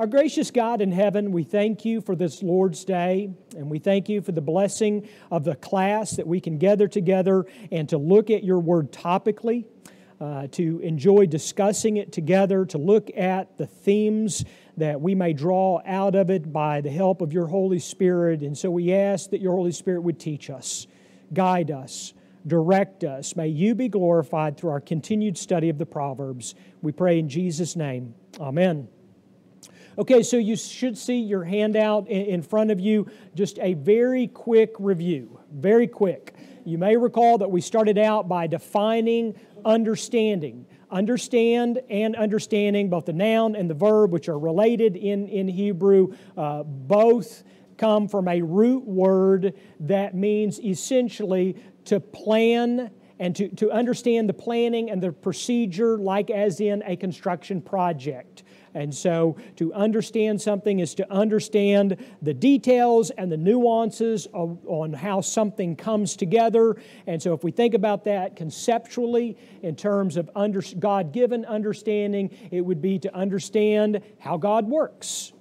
Our gracious God in heaven, we thank you for this Lord's Day, and we thank you for the blessing of the class that we can gather together and to look at your word topically, uh, to enjoy discussing it together, to look at the themes that we may draw out of it by the help of your Holy Spirit. And so we ask that your Holy Spirit would teach us, guide us, direct us. May you be glorified through our continued study of the Proverbs. We pray in Jesus' name. Amen. Okay, so you should see your handout in front of you, just a very quick review. Very quick. You may recall that we started out by defining understanding. Understand and understanding, both the noun and the verb, which are related in, in Hebrew, uh, both come from a root word that means essentially to plan and to, to understand the planning and the procedure, like as in a construction project. And so to understand something is to understand the details and the nuances of, on how something comes together. And so if we think about that conceptually in terms of under, God given understanding, it would be to understand how God works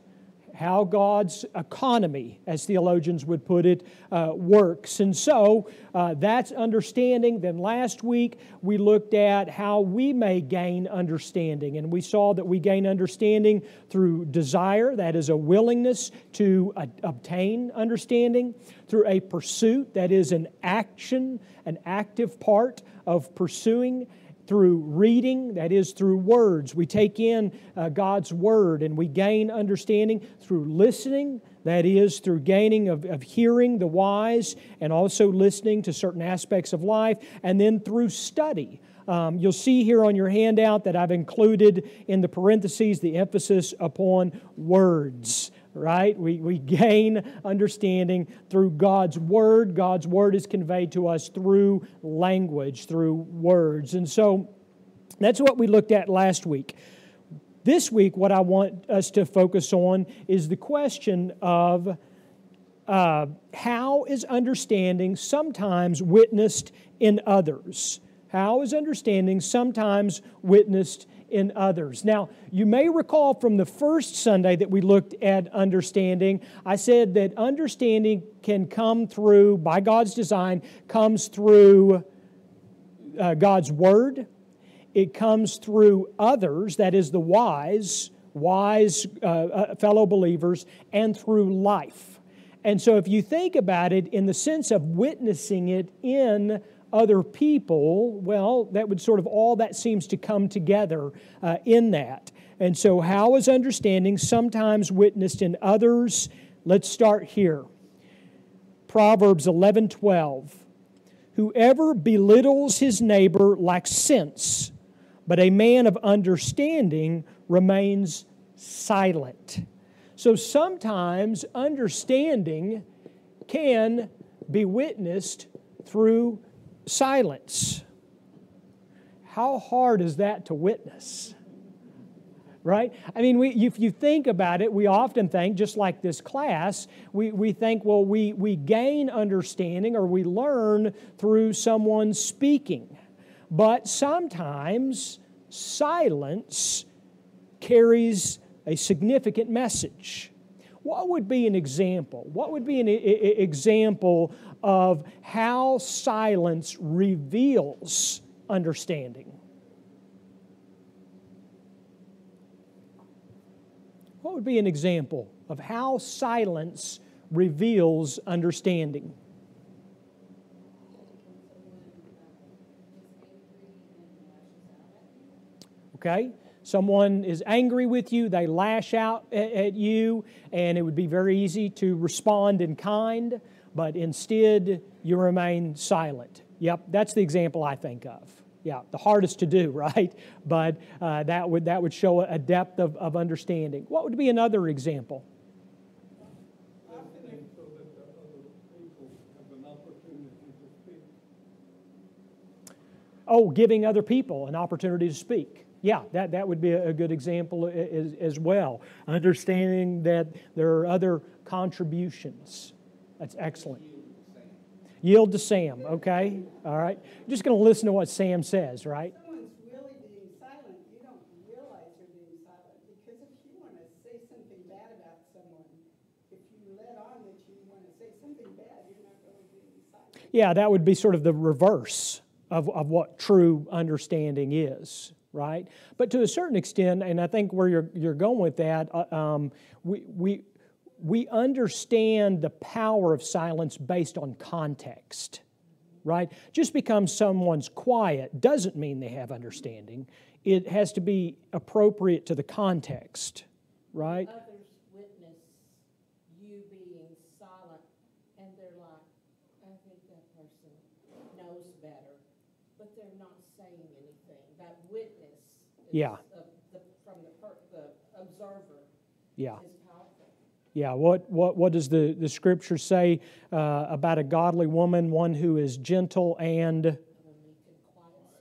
how God's economy, as theologians would put it, uh, works. And so uh, that's understanding. Then last week we looked at how we may gain understanding. And we saw that we gain understanding through desire, that is a willingness to obtain understanding, through a pursuit, that is an action, an active part of pursuing through reading, that is, through words. We take in uh, God's Word and we gain understanding through listening, that is, through gaining of, of hearing the wise and also listening to certain aspects of life, and then through study. Um, you'll see here on your handout that I've included in the parentheses the emphasis upon words right? We, we gain understanding through God's Word. God's Word is conveyed to us through language, through words. And so that's what we looked at last week. This week, what I want us to focus on is the question of uh, how is understanding sometimes witnessed in others? How is understanding sometimes witnessed in others. Now, you may recall from the first Sunday that we looked at understanding, I said that understanding can come through, by God's design, comes through uh, God's Word, it comes through others, that is, the wise, wise uh, uh, fellow believers, and through life. And so, if you think about it in the sense of witnessing it in other people, well, that would sort of all that seems to come together uh, in that. And so, how is understanding sometimes witnessed in others? Let's start here. Proverbs 11 12. Whoever belittles his neighbor lacks sense, but a man of understanding remains silent. So sometimes understanding can be witnessed through silence. How hard is that to witness? Right? I mean, we, if you think about it, we often think, just like this class, we, we think, well, we, we gain understanding or we learn through someone speaking. But sometimes silence carries a significant message. What would be an example? What would be an example of how silence reveals understanding. What would be an example of how silence reveals understanding? Okay? Someone is angry with you, they lash out at you, and it would be very easy to respond in kind but instead you remain silent. Yep, that's the example I think of. Yeah, the hardest to do, right? But uh, that, would, that would show a depth of, of understanding. What would be another example? Oh, giving other people an opportunity to speak. Yeah, that, that would be a good example as, as well. Understanding that there are other contributions that's excellent. Yield to Sam, okay? All right. You're just going to listen to what Sam says, right? Someone's really being silent, you don't realize you're being silent because if you want to say something bad about someone, if you let on that you want to say something bad, you're not really being silent. Yeah, that would be sort of the reverse of, of what true understanding is, right? But to a certain extent, and I think where you're, you're going with that, uh, um, we, we, we understand the power of silence based on context, right? Just because someone's quiet doesn't mean they have understanding. It has to be appropriate to the context, right? Others witness you being silent, and they're like, I think that person knows better, but they're not saying anything. That witness is Yeah. of the, from the, per, the observer Yeah. Yeah, what, what, what does the, the scripture say uh, about a godly woman, one who is gentle and,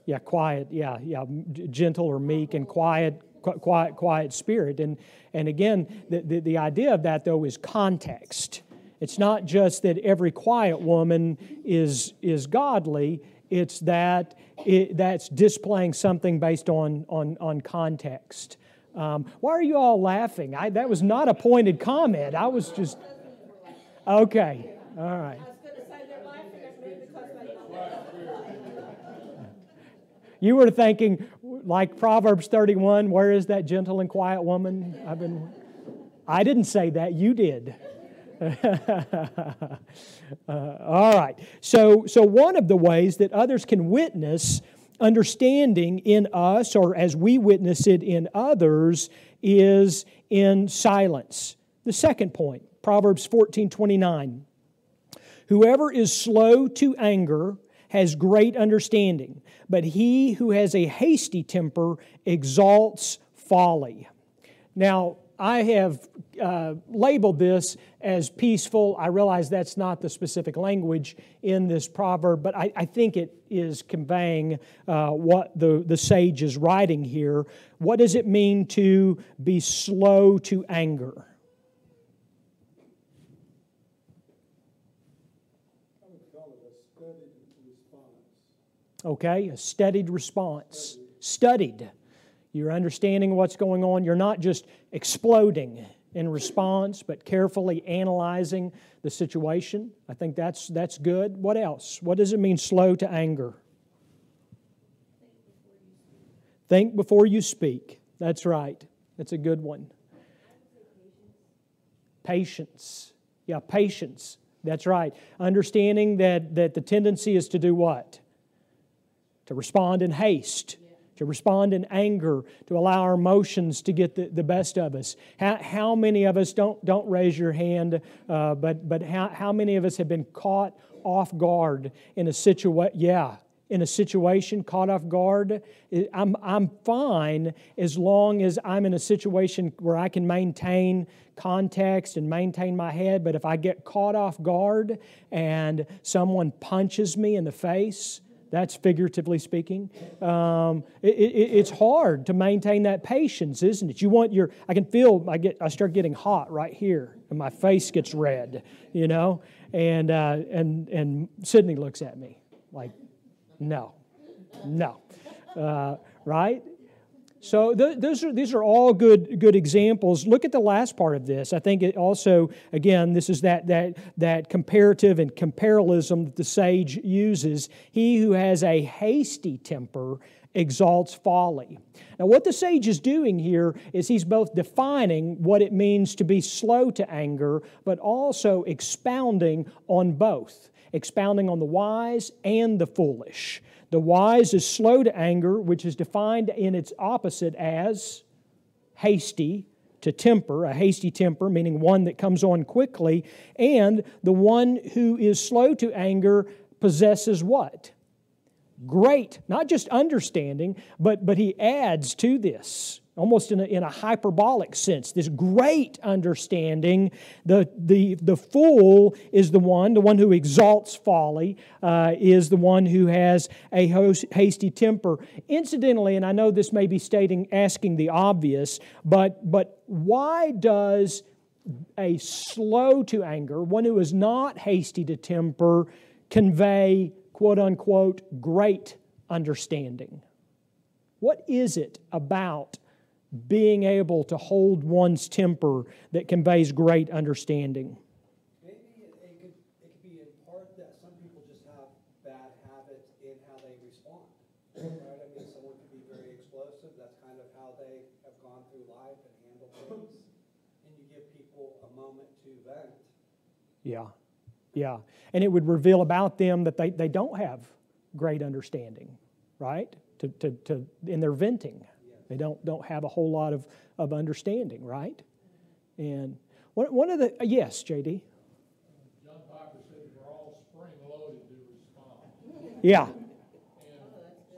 yeah, quiet, yeah, yeah, gentle or meek and quiet, quiet, quiet spirit. And, and again, the, the, the idea of that, though, is context. It's not just that every quiet woman is, is godly, it's that it, that's displaying something based on, on, on context. Um, why are you all laughing? I, that was not a pointed comment. I was just, okay, all right. You were thinking, like Proverbs 31, where is that gentle and quiet woman? I've been, I didn't say that, you did. Uh, all right. So, so one of the ways that others can witness understanding in us or as we witness it in others is in silence. The second point, Proverbs 14 29. Whoever is slow to anger has great understanding, but he who has a hasty temper exalts folly. Now, I have uh, labeled this as peaceful. I realize that's not the specific language in this proverb, but I, I think it is conveying uh, what the, the sage is writing here. What does it mean to be slow to anger? Okay, a studied response. Studied. You're understanding what's going on. You're not just exploding in response, but carefully analyzing the situation. I think that's, that's good. What else? What does it mean, slow to anger? Think before you speak. That's right. That's a good one. Patience. Yeah, patience. That's right. Understanding that, that the tendency is to do what? To respond in haste, to respond in anger, to allow our emotions to get the, the best of us. How, how many of us, don't, don't raise your hand, uh, but, but how, how many of us have been caught off guard in a situation? Yeah, in a situation, caught off guard. I'm, I'm fine as long as I'm in a situation where I can maintain context and maintain my head. But if I get caught off guard and someone punches me in the face, that's figuratively speaking. Um, it, it, it's hard to maintain that patience, isn't it? You want your. I can feel. I get. I start getting hot right here, and my face gets red. You know, and uh, and and Sydney looks at me like, no, no, uh, right? So th- those are, these are all good, good examples. Look at the last part of this. I think it also, again, this is that, that, that comparative and comparalism that the sage uses. He who has a hasty temper exalts folly. Now, what the sage is doing here is he's both defining what it means to be slow to anger, but also expounding on both, expounding on the wise and the foolish. The wise is slow to anger, which is defined in its opposite as hasty to temper, a hasty temper, meaning one that comes on quickly. And the one who is slow to anger possesses what? Great, not just understanding, but, but he adds to this, almost in a, in a hyperbolic sense, this great understanding. The, the, the fool is the one, the one who exalts folly, uh, is the one who has a hasty temper. Incidentally, and I know this may be stating, asking the obvious, but, but why does a slow to anger, one who is not hasty to temper, convey quote unquote great understanding? What is it about being able to hold one's temper that conveys great understanding. Maybe it it could, it could be in part that some people just have bad habits in how they respond. Right, I mean, someone could be very explosive, that's kind of how they have gone through life and handled things. And you give people a moment to vent. Yeah, yeah. And it would reveal about them that they, they don't have great understanding, right? To, to, to, in their venting. They don't, don't have a whole lot of, of understanding, right? And one, one of the, uh, yes, JD? John Piper said we're all spring-loaded to respond. Yeah,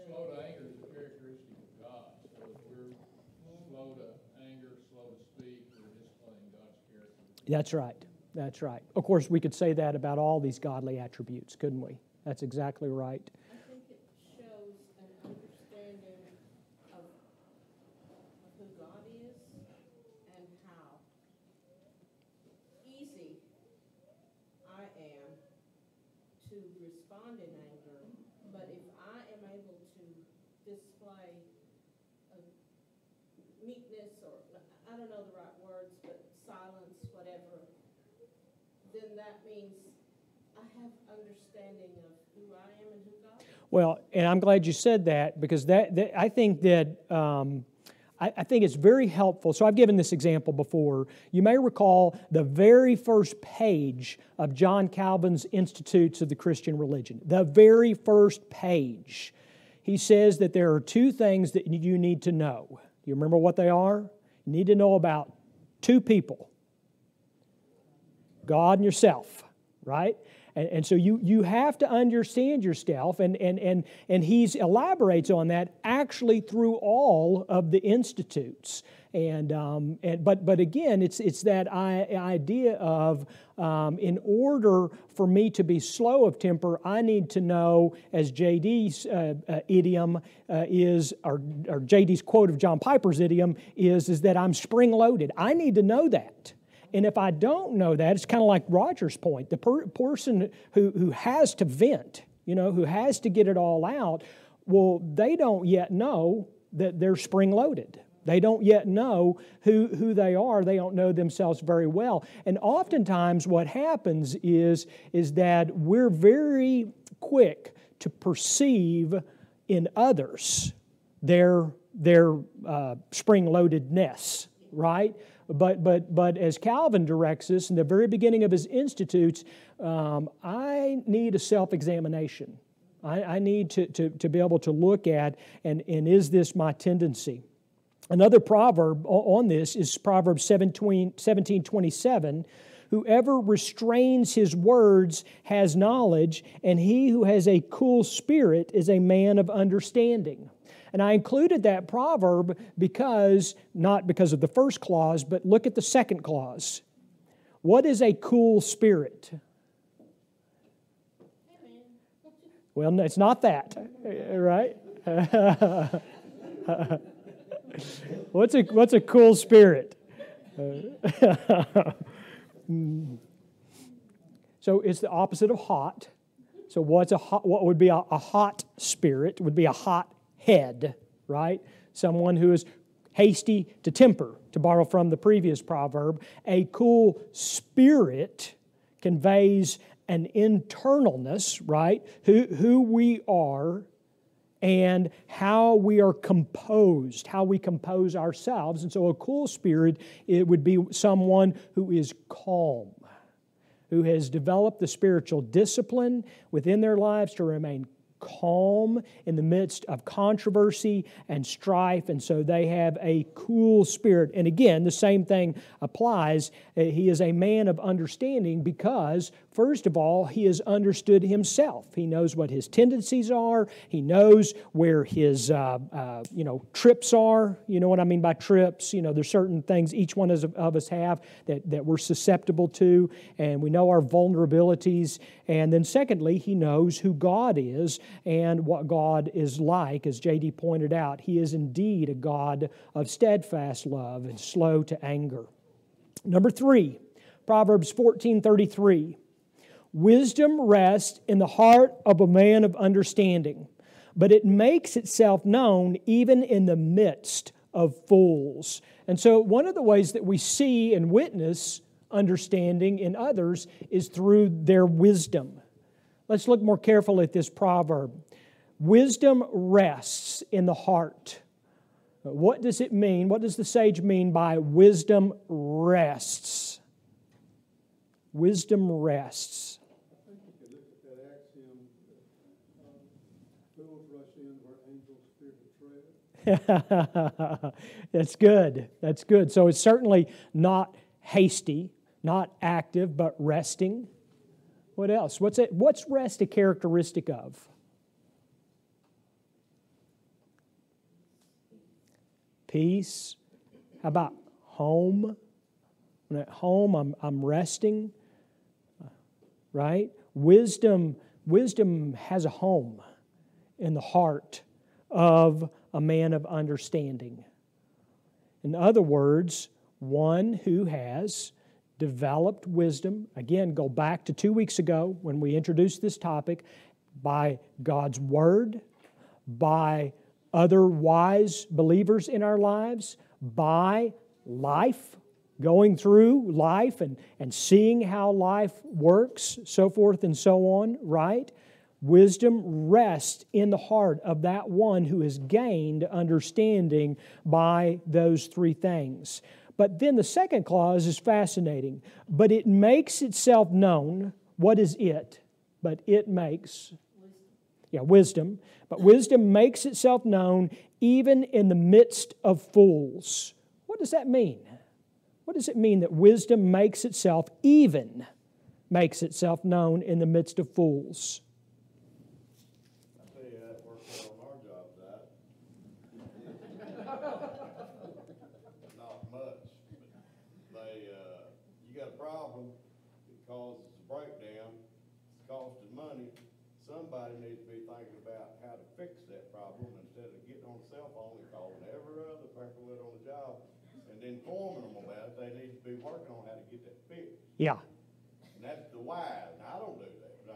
slow to anger is a characteristic of God. So we're slow to anger, slow to speak, we're displaying God's character. that's right. That's right. Of course, we could say that about all these godly attributes, couldn't we? That's exactly right. I think it shows an understanding of, of who God is and how easy I am to respond in anger, but if I am able to display a meekness or, I don't know the right words, but silence, whatever, then that means I have understanding of who I am and who God is. Well, and I'm glad you said that because that, that I think that um, I, I think it's very helpful. So I've given this example before. You may recall the very first page of John Calvin's Institutes of the Christian Religion. The very first page. He says that there are two things that you need to know. You remember what they are? You need to know about two people God and yourself, right? And, and so you, you have to understand yourself, and, and, and, and he elaborates on that actually through all of the institutes. And, um, and but, but again, it's, it's that I, idea of um, in order for me to be slow of temper, I need to know, as JD's uh, uh, idiom uh, is, or, or JD's quote of John Piper's idiom is, is that I'm spring loaded. I need to know that. And if I don't know that, it's kind of like Roger's point. The per- person who, who has to vent, you know, who has to get it all out, well, they don't yet know that they're spring loaded. They don't yet know who, who they are. They don't know themselves very well. And oftentimes, what happens is, is that we're very quick to perceive in others their, their uh, spring loadedness, right? But, but, but as Calvin directs us in the very beginning of his Institutes, um, I need a self examination. I, I, need to, to, to be able to look at, and, and is this my tendency? Another proverb on this is Proverbs 17, 17 27. Whoever restrains his words has knowledge, and he who has a cool spirit is a man of understanding. And I included that proverb because, not because of the first clause, but look at the second clause. What is a cool spirit? Well, it's not that, right? what's, a, what's a cool spirit? so it's the opposite of hot. So what's a hot, what would be a, a hot spirit? Would be a hot head, right? Someone who is hasty to temper, to borrow from the previous proverb. A cool spirit conveys an internalness, right? Who, who we are and how we are composed, how we compose ourselves. And so a cool spirit, it would be someone who is calm, who has developed the spiritual discipline within their lives to remain calm in the midst of controversy and strife, and so they have a cool spirit. And again, the same thing applies. Uh, he is a man of understanding because, first of all, he has understood himself. He knows what his tendencies are, he knows where his uh, uh, you know, trips are. You know what I mean by trips? You know, there's certain things each one of us have that, that we're susceptible to, and we know our vulnerabilities. And then, secondly, he knows who God is and what God is like. As J.D. pointed out, He is indeed a God of steadfast love and slow to anger. Number three, Proverbs 14 33. Wisdom rests in the heart of a man of understanding, but it makes itself known even in the midst of fools. And so, one of the ways that we see and witness understanding in others is through their wisdom. Let's look more carefully at this proverb. Wisdom rests in the heart. What does it mean? What does the sage mean by wisdom rests? Wisdom rests. That's good. That's good. So it's certainly not hasty, not active, but resting. What else? What's it? What's rest a characteristic of? Peace. How about home? When at home, I'm, I'm resting. Right? Wisdom. Wisdom has a home in the heart of a man of understanding. In other words, one who has developed wisdom. Again, go back to two weeks ago when we introduced this topic by God's Word, by other wise believers in our lives, by life, going through life and, and seeing how life works, so forth and so on, right? Wisdom rests in the heart of that one who has gained understanding by those three things. But then the second clause is fascinating. But it makes itself known. What is it? But it makes. Yeah, wisdom. But wisdom makes itself known even in the midst of fools. What does that mean? What does it mean that wisdom makes itself even makes itself known in the midst of fools? I tell you, that works well on our job, that. Not much, but they, uh, you got a problem, it causes a breakdown, it's costing money. Somebody needs to be thinking about how to fix that problem instead of getting on the cell phone and calling every other person that on the job and informing them about it, they need to be working on how to get that fixed. Yeah. And that's the why, and I don't do that, but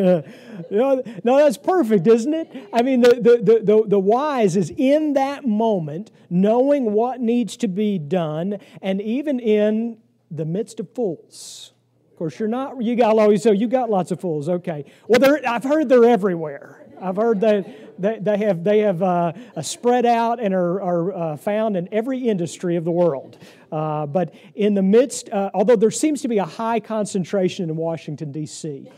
I'm. no, no, that's perfect, isn't it? I mean, the, the, the, the, the wise is in that moment knowing what needs to be done, and even in the midst of fools. Of course, you're not, you got always, so you got lots of fools, okay. Well, they're, I've heard they're everywhere. I've heard that they, they have, they have uh, uh, spread out and are, are uh, found in every industry of the world. Uh, but in the midst, uh, although there seems to be a high concentration in Washington, D.C.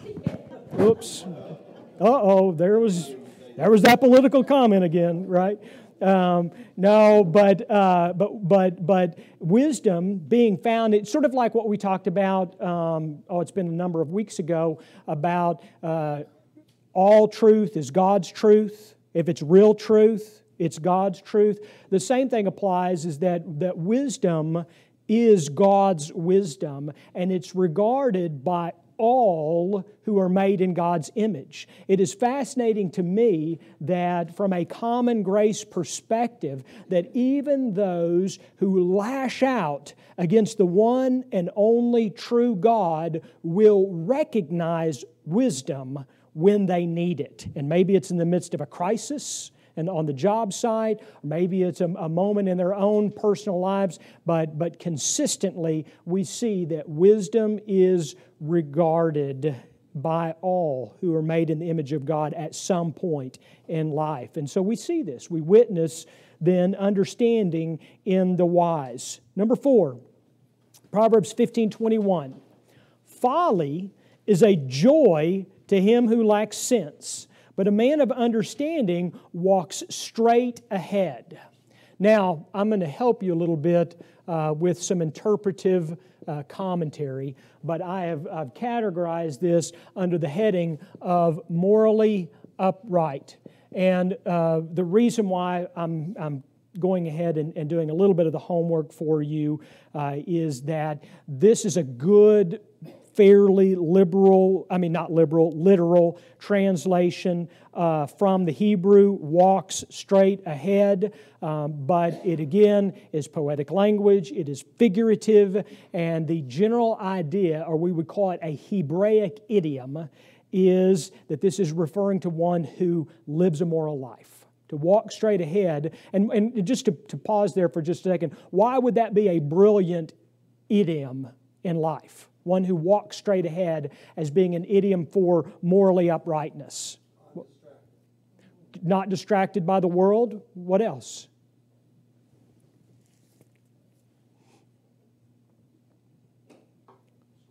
Oops. Uh oh, there was, there was that political comment again, right? Um, no, but, uh, but, but, but wisdom being found, it's sort of like what we talked about, um, oh, it's been a number of weeks ago, about uh, all truth is God's truth. If it's real truth, it's God's truth. The same thing applies is that, that wisdom is God's wisdom, and it's regarded by all who are made in God's image. It is fascinating to me that from a common grace perspective that even those who lash out against the one and only true God will recognize wisdom when they need it. And maybe it's in the midst of a crisis and on the job site, maybe it's a, a, moment in their own personal lives, but, but consistently we see that wisdom is regarded by all who are made in the image of God at some point in life. And so we see this. We witness then understanding in the wise. Number four, Proverbs 15 21. Folly is a joy to him who lacks sense, but a man of understanding walks straight ahead. Now, I'm going to help you a little bit uh, with some interpretive uh, commentary, but I have I've categorized this under the heading of morally upright. And uh, the reason why I'm, I'm going ahead and, and, doing a little bit of the homework for you uh, is that this is a good fairly liberal, I mean, not liberal, literal translation uh, from the Hebrew, walks straight ahead. Um, but it again is poetic language, it is figurative, and the general idea, or we would call it a Hebraic idiom, is that this is referring to one who lives a moral life, to walk straight ahead. And, and just to, to pause there for just a second, why would that be a brilliant idiom in life? One who walks straight ahead as being an idiom for morally uprightness. Not distracted by the world. What else?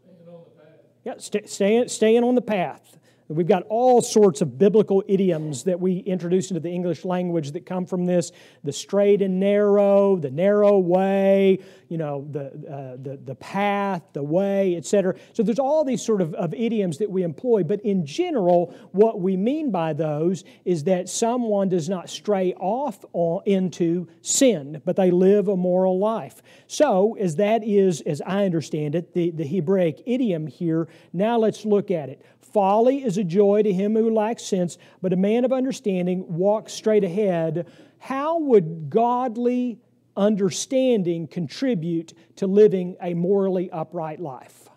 Staying on the path. Yeah, staying, staying on the path. We've got all sorts of biblical idioms that we introduce into the English language that come from this the straight and narrow, the narrow way, you know, the, uh, the, the path, the way, etc. So there's all these sort of, of idioms that we employ, but in general, what we mean by those is that someone does not stray off on, into sin, but they live a moral life. So, as that is, as I understand it, the, the Hebraic idiom here, now let's look at it. Folly is a joy to him who lacks sense, but a man of understanding walks straight ahead. How would godly understanding contribute to living a morally upright life?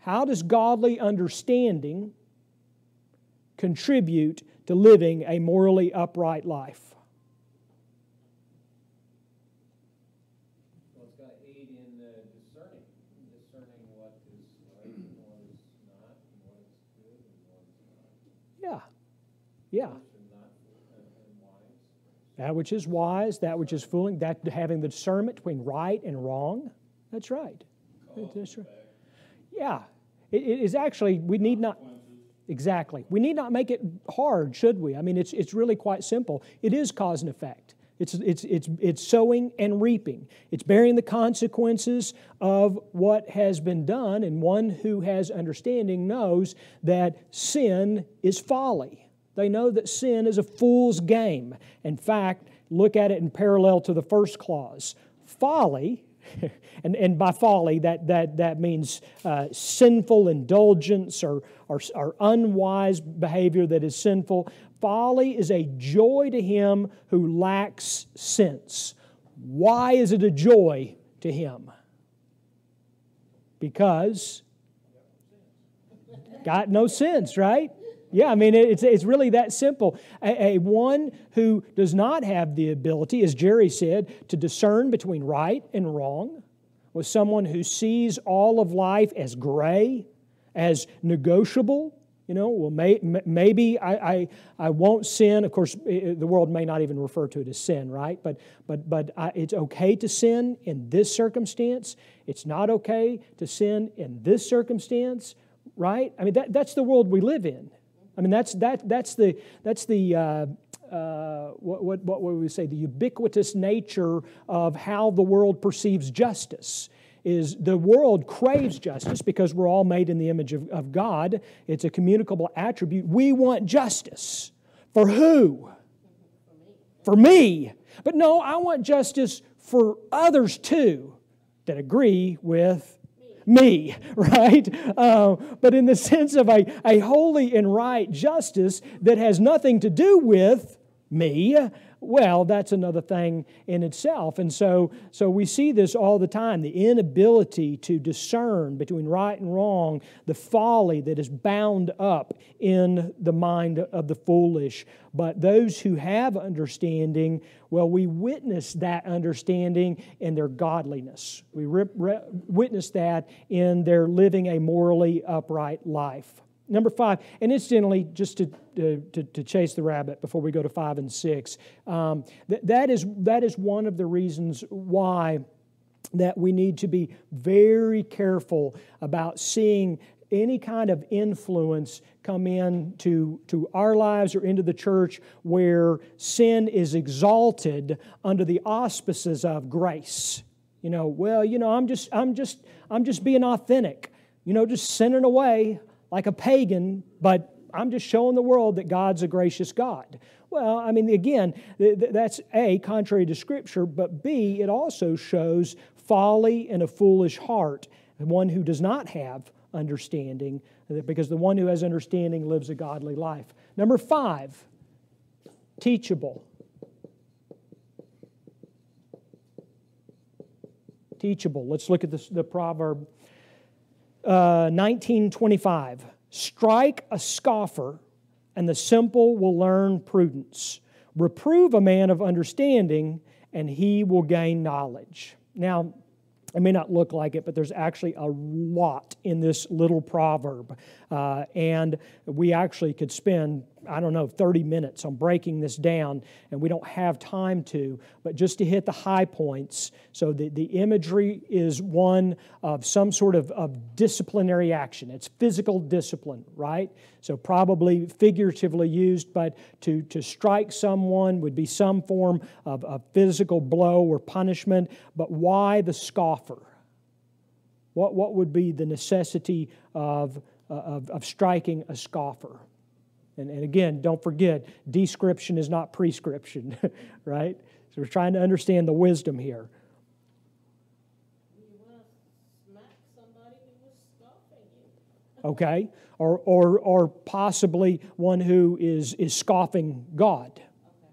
How does godly understanding contribute to living a morally upright life? Well, it's got to aid in uh, discerning, discerning what is right and what is not, and what is good and what is not. Yeah. That which is wise, that which is fooling, that having the discernment between right and wrong. That's right. That's right. Yeah. It, it is actually, we need not. Exactly. We need not make it hard, should we? I mean, it's, it's really quite simple. It is cause and effect. It's, it's, it's, it's sowing and reaping. It's bearing the consequences of what has been done, and one who has understanding knows that sin is folly. They know that sin is a fool's game. In fact, look at it in parallel to the first clause. Folly, and, and by folly, that, that, that means uh, sinful indulgence or, or, or unwise behavior that is sinful. Folly is a joy to him who lacks sense. Why is it a joy to him? Because got no sense, right? Yeah, I mean, it's, it's really that simple. A, a, one who does not have the ability, as Jerry said, to discern between right and wrong, was someone who sees all of life as gray, as negotiable. You know, well, may, maybe I, I, I won't sin. Of course, the world may not even refer to it as sin, right? But, but, but I, it's okay to sin in this circumstance. It's not okay to sin in this circumstance, right? I mean, that, that's the world we live in. I mean, that's, that, that's the, that's the uh, uh, what, what, what would we say, the ubiquitous nature of how the world perceives justice. Is the world craves justice because we're all made in the image of, of God. It's a communicable attribute. We want justice. For who? For me. But no, I want justice for others too that agree with me, right? Uh, but in the sense of a, a holy and right justice that has nothing to do with me, well, that's another thing in itself. And so, so we see this all the time the inability to discern between right and wrong, the folly that is bound up in the mind of the foolish. But those who have understanding, well, we witness that understanding in their godliness. We witness that in their living a morally upright life. Number five, and incidentally, just to, to, to, chase the rabbit before we go to five and six, um, that, that, is, that is one of the reasons why that we need to be very careful about seeing any kind of influence come in to, to our lives or into the church where sin is exalted under the auspices of grace. You know, well, you know, I'm just, I'm just, I'm just being authentic. You know, just sinning away like a pagan, but I'm just showing the world that God's a gracious God. Well, I mean, again, that's A, contrary to Scripture, but B, it also shows folly and a foolish heart, one who does not have understanding, uh, because the one who has understanding lives a godly life. Number five, teachable. Teachable. Let's look at this, the proverb uh, uh, 1925 Strike a scoffer, and the simple will learn prudence. Reprove a man of understanding, and he will gain knowledge. Now, it may not look like it, but there's actually a lot in this little proverb. Uh, and we actually could spend, I don't know, 30 minutes on breaking this down, and we don't have time to. But just to hit the high points, so the, the imagery is one of some sort of, of disciplinary action. It's physical discipline, right? So probably figuratively used, but to, to strike someone would be some form of, of physical blow or punishment. But why the scoffer? What, what would be the necessity of uh, of, of striking a scoffer. And, and again, don't forget, description is not prescription, right? So we're trying to understand the wisdom here. Okay? Or, or, or possibly one who is, is scoffing God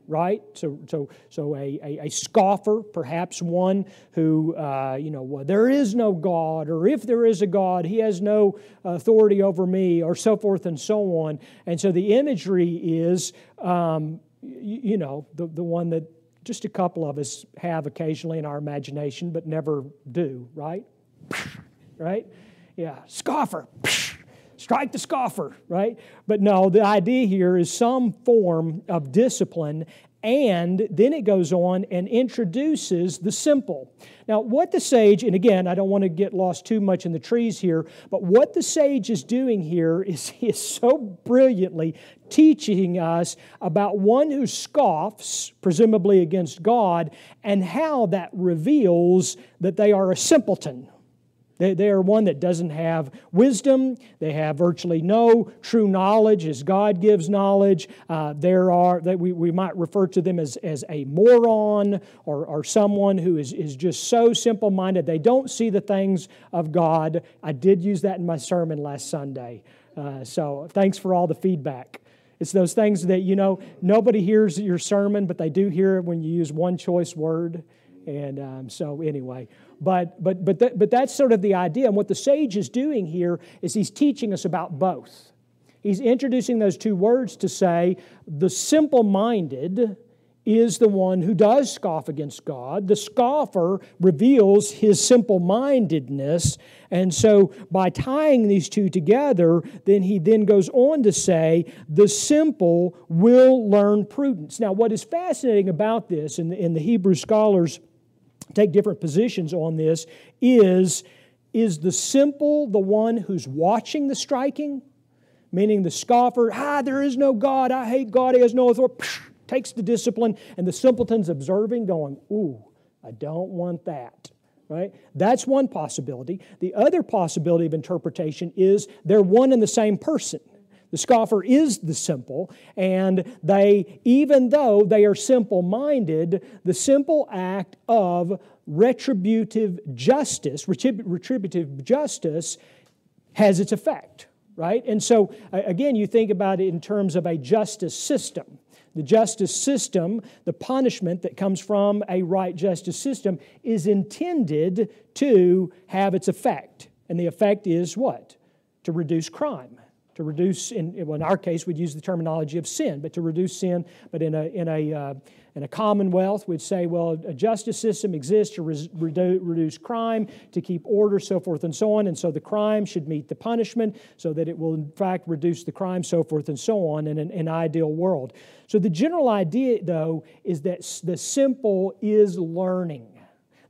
right? So, so, so a, a, a scoffer, perhaps one who, uh, you know, well, there is no God, or if there is a God, he has no authority over me, or so forth and so on. And so the imagery is, um, you, you know, the, the one that just a couple of us have occasionally in our imagination, but never do, right? right? Yeah, scoffer strike the scoffer, right? But no, the idea here is some form of discipline, and then it goes on and introduces the simple. Now, what the sage, and again, I don't want to get lost too much in the trees here, but what the sage is doing here is he is so brilliantly teaching us about one who scoffs, presumably against God, and how that reveals that they are a simpleton they, they are one that doesn't have wisdom. They have virtually no true knowledge as God gives knowledge. Uh, there are, that we, we might refer to them as, as a moron or, or someone who is, is just so simple minded. They don't see the things of God. I did use that in my sermon last Sunday. Uh, so thanks for all the feedback. It's those things that, you know, nobody hears your sermon, but they do hear it when you use one choice word. And um, so, anyway, but, but, but, that, but that's sort of the idea. And what the sage is doing here is he's teaching us about both. He's introducing those two words to say the simple minded is the one who does scoff against God. The scoffer reveals his simple mindedness. And so, by tying these two together, then he then goes on to say, the simple will learn prudence. Now, what is fascinating about this, and the, the Hebrew scholars take different positions on this is is the simple the one who's watching the striking meaning the scoffer ah there is no god. I hate god. He has no authority takes the discipline and the simpleton's observing going ooh i don't want that right? That's one possibility. The other possibility of interpretation is they're one and the same person the scoffer is the simple, and they, even though they are simple minded, the simple act of retributive justice, retributive justice, has its effect, right? And so, again, you think about it in terms of a justice system. The justice system, the punishment that comes from a right justice system, is intended to have its effect. And the effect is what? To reduce crime to reduce, in, well, in our case, we'd use the terminology of sin, but to reduce sin, but in a, in a, uh, in a commonwealth, we'd say, well, a justice system exists to redu- reduce crime, to keep order, so forth and so on. And so the crime should meet the punishment so that it will, in fact, reduce the crime, so forth and so on in an, an ideal world. So the general idea, though, is that the simple is learning.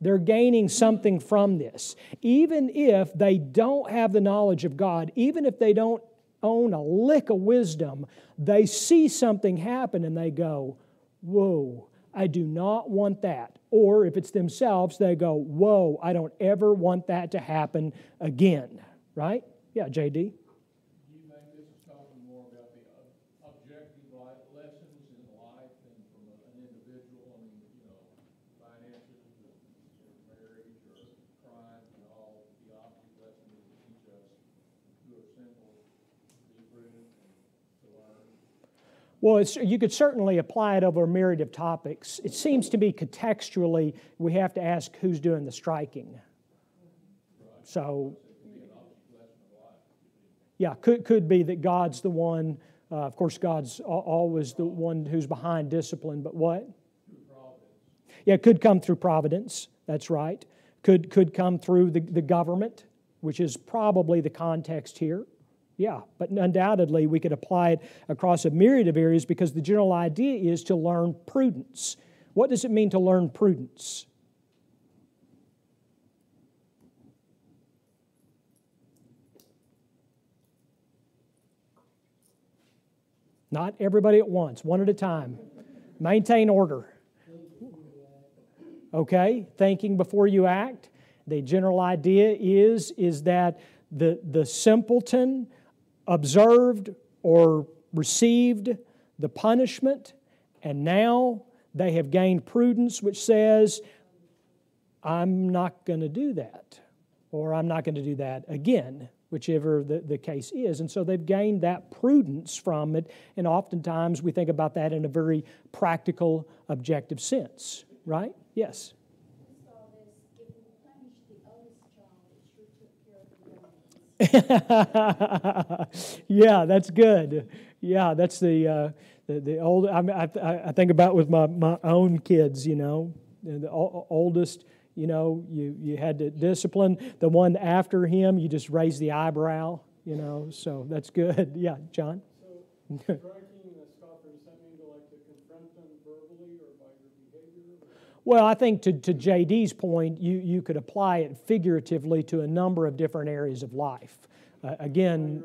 They're gaining something from this. Even if they don't have the knowledge of God, even if they don't own a lick of wisdom, they see something happen and they go, Whoa, I do not want that. Or if it's themselves, they go, Whoa, I don't ever want that to happen again. Right? Yeah, JD. Well, you could certainly apply it over a myriad of topics. It seems to be contextually, we have to ask who's doing the striking. So, Yeah, could, could be that God's the one. Uh, of course, God's always the one who's behind discipline, but what? Yeah, it could come through providence. That's right. Could, could come through the, the government, which is probably the context here. Yeah, but undoubtedly we could apply it across a myriad of areas because the general idea is to learn prudence. What does it mean to learn prudence? Not everybody at once, one at a time. Maintain order. Okay, thinking before you act. The general idea is, is that the, the simpleton observed or received the punishment, and now they have gained prudence, which says, I'm not going to do that, or I'm not going to do that again whichever the, the case is. And so they've gained that prudence from it, and oftentimes we think about that in a very practical, objective sense, right? Yes? yeah, that's good. Yeah, that's the uh, the, the old. I, mean, I, I think about with my, my own kids. You know, the oldest you know, you, you had to discipline. The one after him, you just raise the eyebrow, you know, so that's good. Yeah, John? So, striking a scoffer, does that mean to like to confront them verbally or by your behavior? Well, I think to, to JD's point, you, you could apply it figuratively to a number of different areas of life. Uh, again,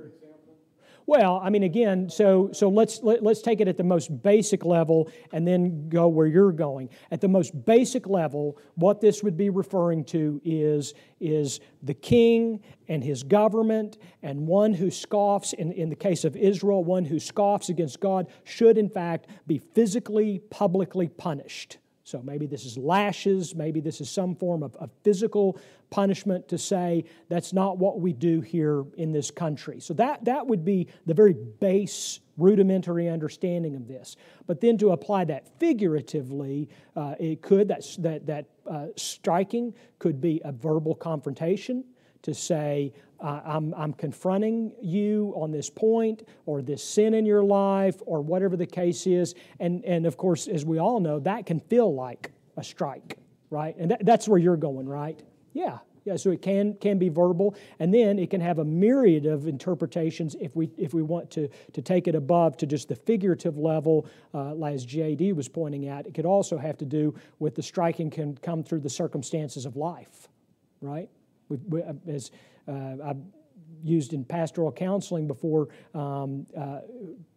well, I mean, again, so so let's let, us let us take it at the most basic level and then go where you're going. At the most basic level, what this would be referring to is is the king and his government, and one who scoffs. In, in the case of Israel, one who scoffs against God should in fact be physically, publicly punished. So maybe this is lashes, maybe this is some form of, of, physical punishment to say that's not what we do here in this country. So that, that would be the very base, rudimentary understanding of this. But then to apply that figuratively, uh, it could, that, that, that uh, striking could be a verbal confrontation to say, uh, I'm, I'm confronting you on this point or this sin in your life or whatever the case is. And, and of course, as we all know, that can feel like a strike, right? And that, that's where you're going, right? Yeah. Yeah, so it can, can be verbal, and then it can have a myriad of interpretations if we, if we want to, to take it above to just the figurative level, uh, as JD was pointing out. It could also have to do with the striking can come through the circumstances of life, right? We, we, as I've used in pastoral counseling before, um, uh,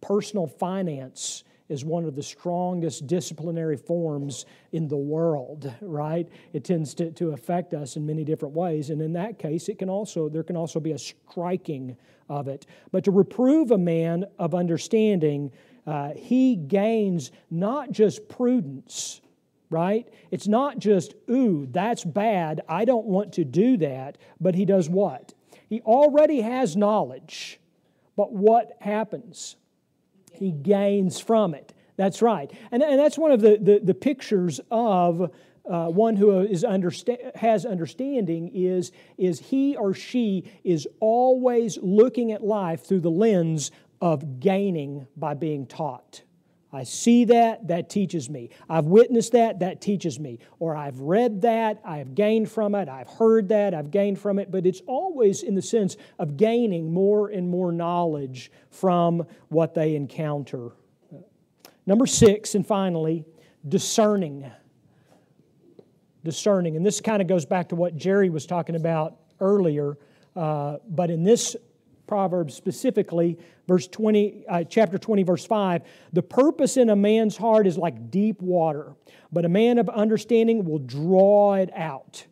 personal finance is one of the strongest disciplinary forms in the world, right? It tends to, to affect us in many different ways. And in that case, it can also, there can also be a striking of it. But to reprove a man of understanding, uh, he gains not just prudence, right? It's not just, ooh, that's bad, I don't want to do that, but he does what? He already has knowledge, but what happens? He gains from it. That's right. And, and that's one of the, the, the pictures of uh, one who is understa- has understanding is, is he or she is always looking at life through the lens of gaining by being taught. I see that, that teaches me. I've witnessed that, that teaches me. Or I've read that, I've gained from it, I've heard that, I've gained from it. But it's always in the sense of gaining more and more knowledge from what they encounter. Number six, and finally, discerning. Discerning. And this kind of goes back to what Jerry was talking about earlier. Uh, but in this Proverbs specifically, verse 20, uh, chapter 20, verse 5. The purpose in a man's heart is like deep water, but a man of understanding will draw it out.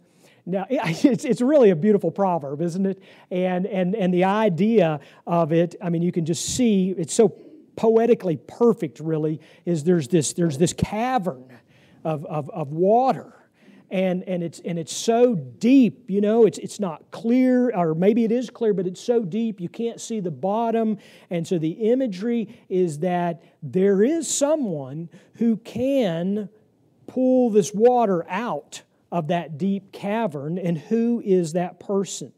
Now, it's, it's really a beautiful proverb, isn't it? And, and, and the idea of it, I mean, you can just see, it's so poetically perfect, really, is there's this, there's this cavern of, of, of water and, and, it's, and it's so deep, you know, it's, it's not clear, or maybe it is clear, but it's so deep you can't see the bottom. And so the imagery is that there is someone who can pull this water out of that deep cavern, and who is that person?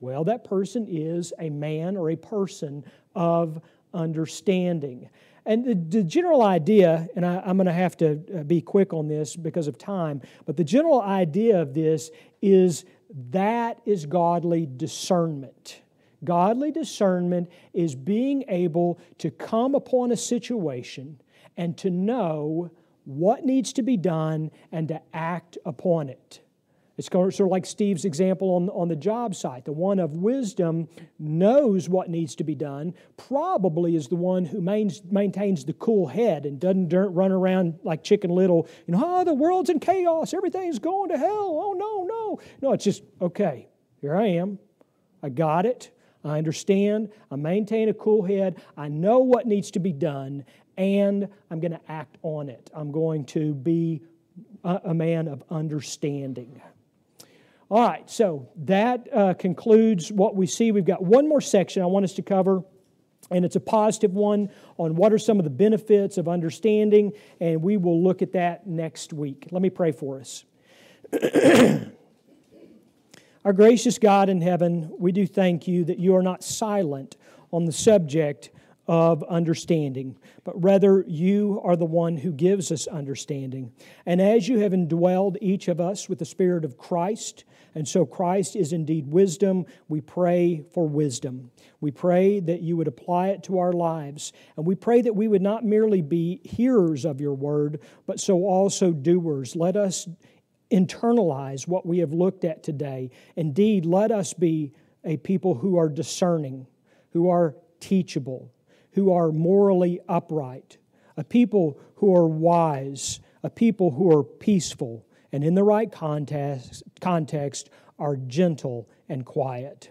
Well, that person is a man or a person of understanding. And the, the general idea, and I, am going to have to uh, be quick on this because of time, but the general idea of this is that is godly discernment. Godly discernment is being able to come upon a situation and to know what needs to be done and to act upon it. It's sort of like Steve's example on, on the job site. The one of wisdom knows what needs to be done, probably is the one who maintains the cool head and doesn't run around like Chicken Little, you know, oh, the world's in chaos, everything's going to hell, oh, no, no. No, it's just, okay, here I am. I got it. I understand. I maintain a cool head. I know what needs to be done, and I'm going to act on it. I'm going to be a, a man of understanding. All right, so that uh, concludes what we see. We've got one more section I want us to cover, and it's a positive one on what are some of the benefits of understanding, and we will look at that next week. Let me pray for us. Our gracious God in heaven, we do thank you that you are not silent on the subject of understanding, but rather you are the one who gives us understanding. And as you have indwelled each of us with the Spirit of Christ, and so Christ is indeed wisdom, we pray for wisdom. We pray that you would apply it to our lives. And we pray that we would not merely be hearers of your word, but so also doers. Let us internalize what we have looked at today. Indeed, let us be a people who are discerning, who are teachable, who are morally upright, a people who are wise, a people who are peaceful, and in the right context, context are gentle and quiet.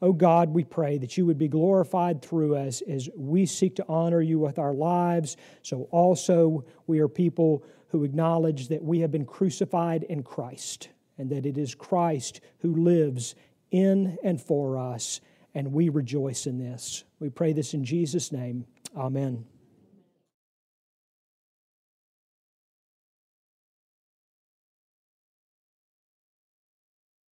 Oh God, we pray that you would be glorified through us as we seek to honor you with our lives. So also, we are people who acknowledge that we have been crucified in Christ and that it is Christ who lives in and for us and we rejoice in this. We pray this in Jesus' name. Amen.